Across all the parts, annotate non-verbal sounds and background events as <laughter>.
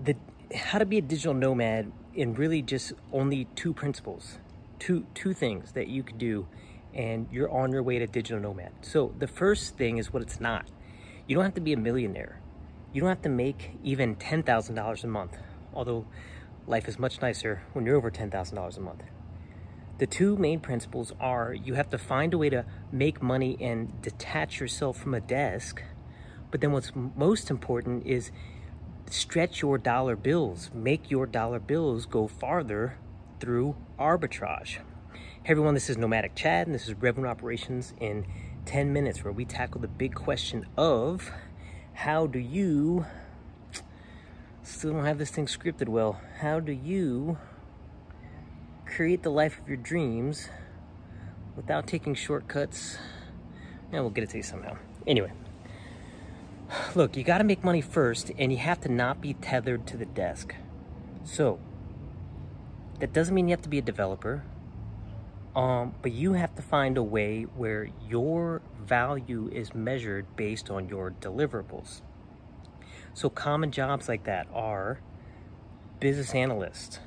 the how to be a digital nomad in really just only two principles, two two things that you could do, and you're on your way to digital nomad. So the first thing is what it's not. You don't have to be a millionaire. You don't have to make even ten thousand dollars a month. Although life is much nicer when you're over ten thousand dollars a month. The two main principles are you have to find a way to make money and detach yourself from a desk. But then what's most important is stretch your dollar bills, make your dollar bills go farther through arbitrage. Hey everyone, this is Nomadic Chad, and this is Revenue Operations in 10 minutes, where we tackle the big question of how do you, still don't have this thing scripted well, how do you create the life of your dreams without taking shortcuts? And we'll get it to you somehow. Anyway, <sighs> Look, you got to make money first, and you have to not be tethered to the desk. So, that doesn't mean you have to be a developer, um, but you have to find a way where your value is measured based on your deliverables. So, common jobs like that are business analyst,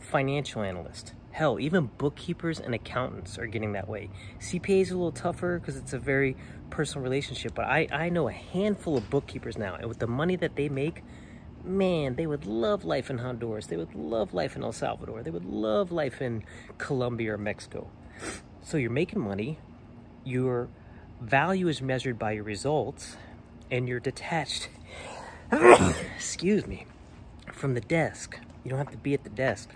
financial analyst, Hell, even bookkeepers and accountants are getting that way. CPA is a little tougher because it's a very personal relationship, but I, I know a handful of bookkeepers now, and with the money that they make, man, they would love life in Honduras. They would love life in El Salvador. They would love life in Colombia or Mexico. So you're making money, your value is measured by your results, and you're detached, <coughs> excuse me, from the desk. You don't have to be at the desk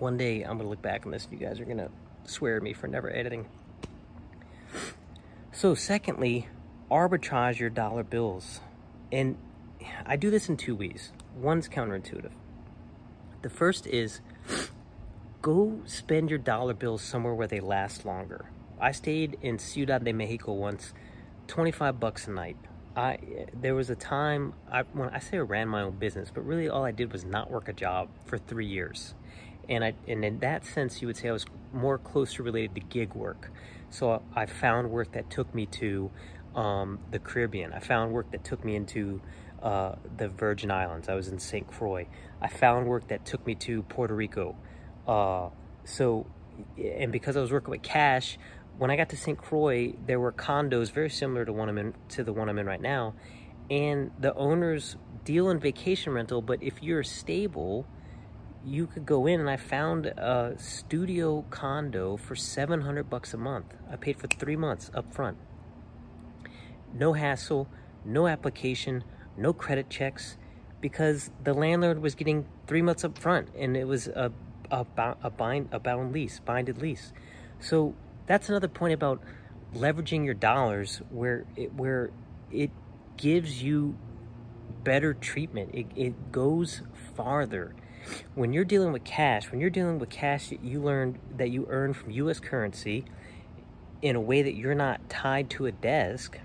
one day I'm gonna look back on this and you guys are gonna swear at me for never editing. So secondly, arbitrage your dollar bills. And I do this in two ways. One's counterintuitive. The first is go spend your dollar bills somewhere where they last longer. I stayed in Ciudad de Mexico once, 25 bucks a night. I there was a time I when I say I ran my own business, but really all I did was not work a job for 3 years and I and in that sense you would say I was more closely related to gig work. So I found work that took me to um, the Caribbean. I found work that took me into uh, the Virgin Islands. I was in St. Croix. I found work that took me to Puerto Rico. Uh, so, and because I was working with cash, when I got to St. Croix, there were condos very similar to one I'm in, to the one I'm in right now, and the owners deal in vacation rental. But if you're stable, you could go in and I found a studio condo for 700 bucks a month. I paid for three months up front. No hassle, no application, no credit checks, because the landlord was getting three months up front and it was a, a, a, bind, a bound lease, binded lease. So that's another point about leveraging your dollars where it, where it gives you better treatment. It, it goes farther when you're dealing with cash, when you're dealing with cash that you learned that you earn from US currency in a way that you're not tied to a desk,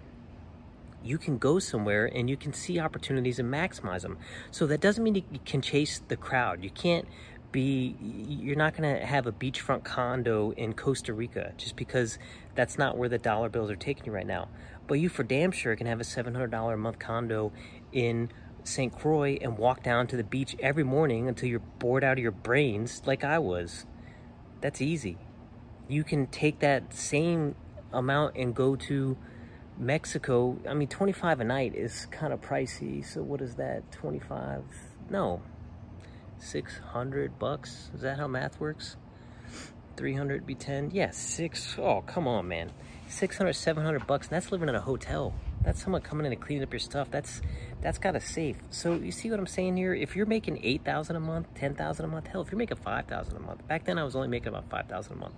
you can go somewhere and you can see opportunities and maximize them. So that doesn't mean you can chase the crowd. You can't be you're not going to have a beachfront condo in Costa Rica just because that's not where the dollar bills are taking you right now. But you for damn sure can have a $700 a month condo in St. Croix and walk down to the beach every morning until you're bored out of your brains like I was. That's easy. You can take that same amount and go to Mexico. I mean, 25 a night is kind of pricey. So what is that? 25? No. 600 bucks? Is that how math works? 300 be 10? Yeah, 6. Oh, come on, man. 600, 700 bucks. And that's living in a hotel. That's someone coming in and cleaning up your stuff. That's that's got a safe. So you see what I'm saying here? If you're making eight thousand a month, ten thousand a month, hell, if you're making five thousand a month. Back then, I was only making about five thousand a month.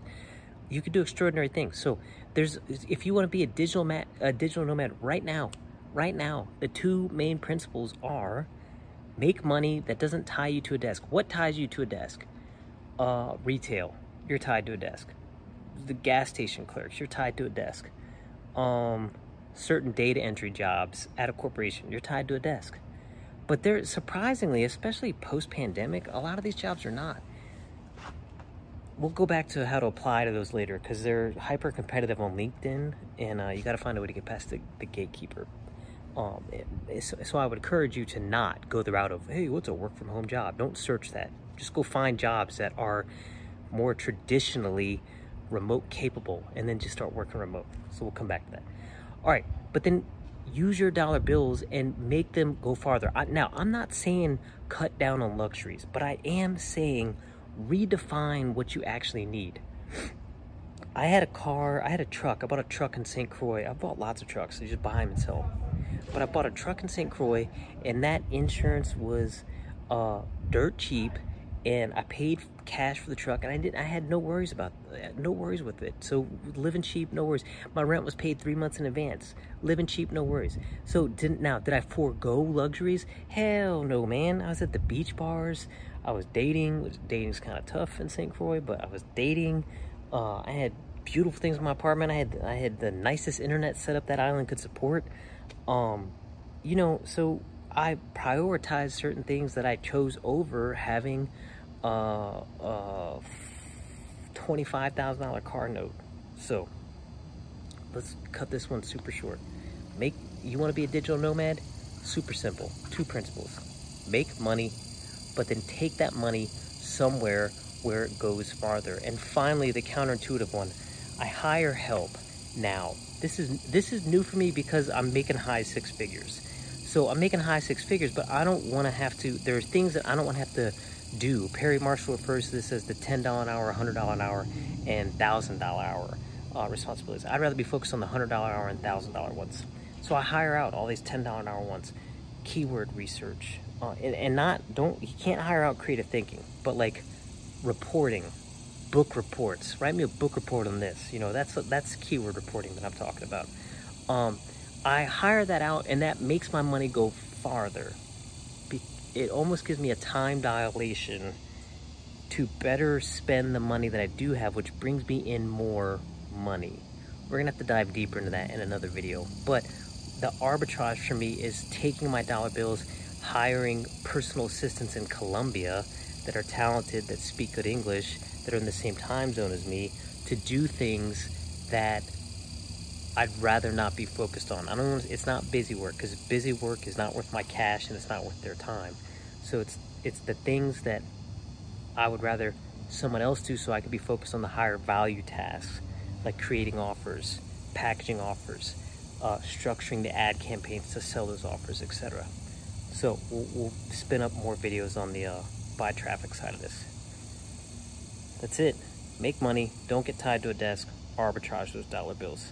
You could do extraordinary things. So there's if you want to be a digital mat, a digital nomad right now, right now, the two main principles are make money that doesn't tie you to a desk. What ties you to a desk? Uh, retail. You're tied to a desk. The gas station clerks. You're tied to a desk. Um, certain data entry jobs at a corporation. You're tied to a desk. But they're surprisingly, especially post pandemic, a lot of these jobs are not. We'll go back to how to apply to those later because they're hyper competitive on LinkedIn and uh, you got to find a way to get past the, the gatekeeper. Um, so I would encourage you to not go the route of, hey, what's a work from home job? Don't search that. Just go find jobs that are more traditionally remote capable and then just start working remote. So we'll come back to that. All right, but then use your dollar bills and make them go farther. I, now, I'm not saying cut down on luxuries, but I am saying redefine what you actually need. I had a car, I had a truck. I bought a truck in St. Croix. I bought lots of trucks. You just buy them and sell them. But I bought a truck in St. Croix, and that insurance was uh, dirt cheap and I paid cash for the truck and I didn't I had no worries about no worries with it. So living cheap no worries. My rent was paid three months in advance. Living cheap no worries. So didn't now did I forego luxuries? Hell no man. I was at the beach bars. I was dating which dating's kind of tough in St. Croix but I was dating. Uh, I had beautiful things in my apartment. I had I had the nicest internet setup that island could support. Um you know so I prioritized certain things that I chose over having a, uh, $25,000 car note. So let's cut this one super short. Make you want to be a digital nomad? Super simple. Two principles. Make money, but then take that money somewhere where it goes farther. And finally, the counterintuitive one. I hire help now. This is this is new for me because I'm making high six figures. So I'm making high six figures, but I don't want to have to. There are things that I don't want to have to do. Perry Marshall refers to this as the $10 an hour, $100 an hour, and $1,000 an hour uh, responsibilities. I'd rather be focused on the $100 hour and $1,000 ones. So I hire out all these $10 an hour ones. Keyword research. Uh, and, and not, don't, you can't hire out creative thinking, but like reporting, book reports. Write me a book report on this. You know, that's, that's keyword reporting that I'm talking about. Um, I hire that out and that makes my money go farther it almost gives me a time dilation to better spend the money that I do have, which brings me in more money. We're gonna have to dive deeper into that in another video. But the arbitrage for me is taking my dollar bills, hiring personal assistants in Colombia that are talented, that speak good English, that are in the same time zone as me, to do things that I'd rather not be focused on. I don't. Want, it's not busy work because busy work is not worth my cash and it's not worth their time. So it's it's the things that I would rather someone else do so I could be focused on the higher value tasks, like creating offers, packaging offers, uh, structuring the ad campaigns to sell those offers, etc. So we'll, we'll, spin up more videos on the uh, buy traffic side of this. That's it. Make money. Don't get tied to a desk. Arbitrage those dollar bills.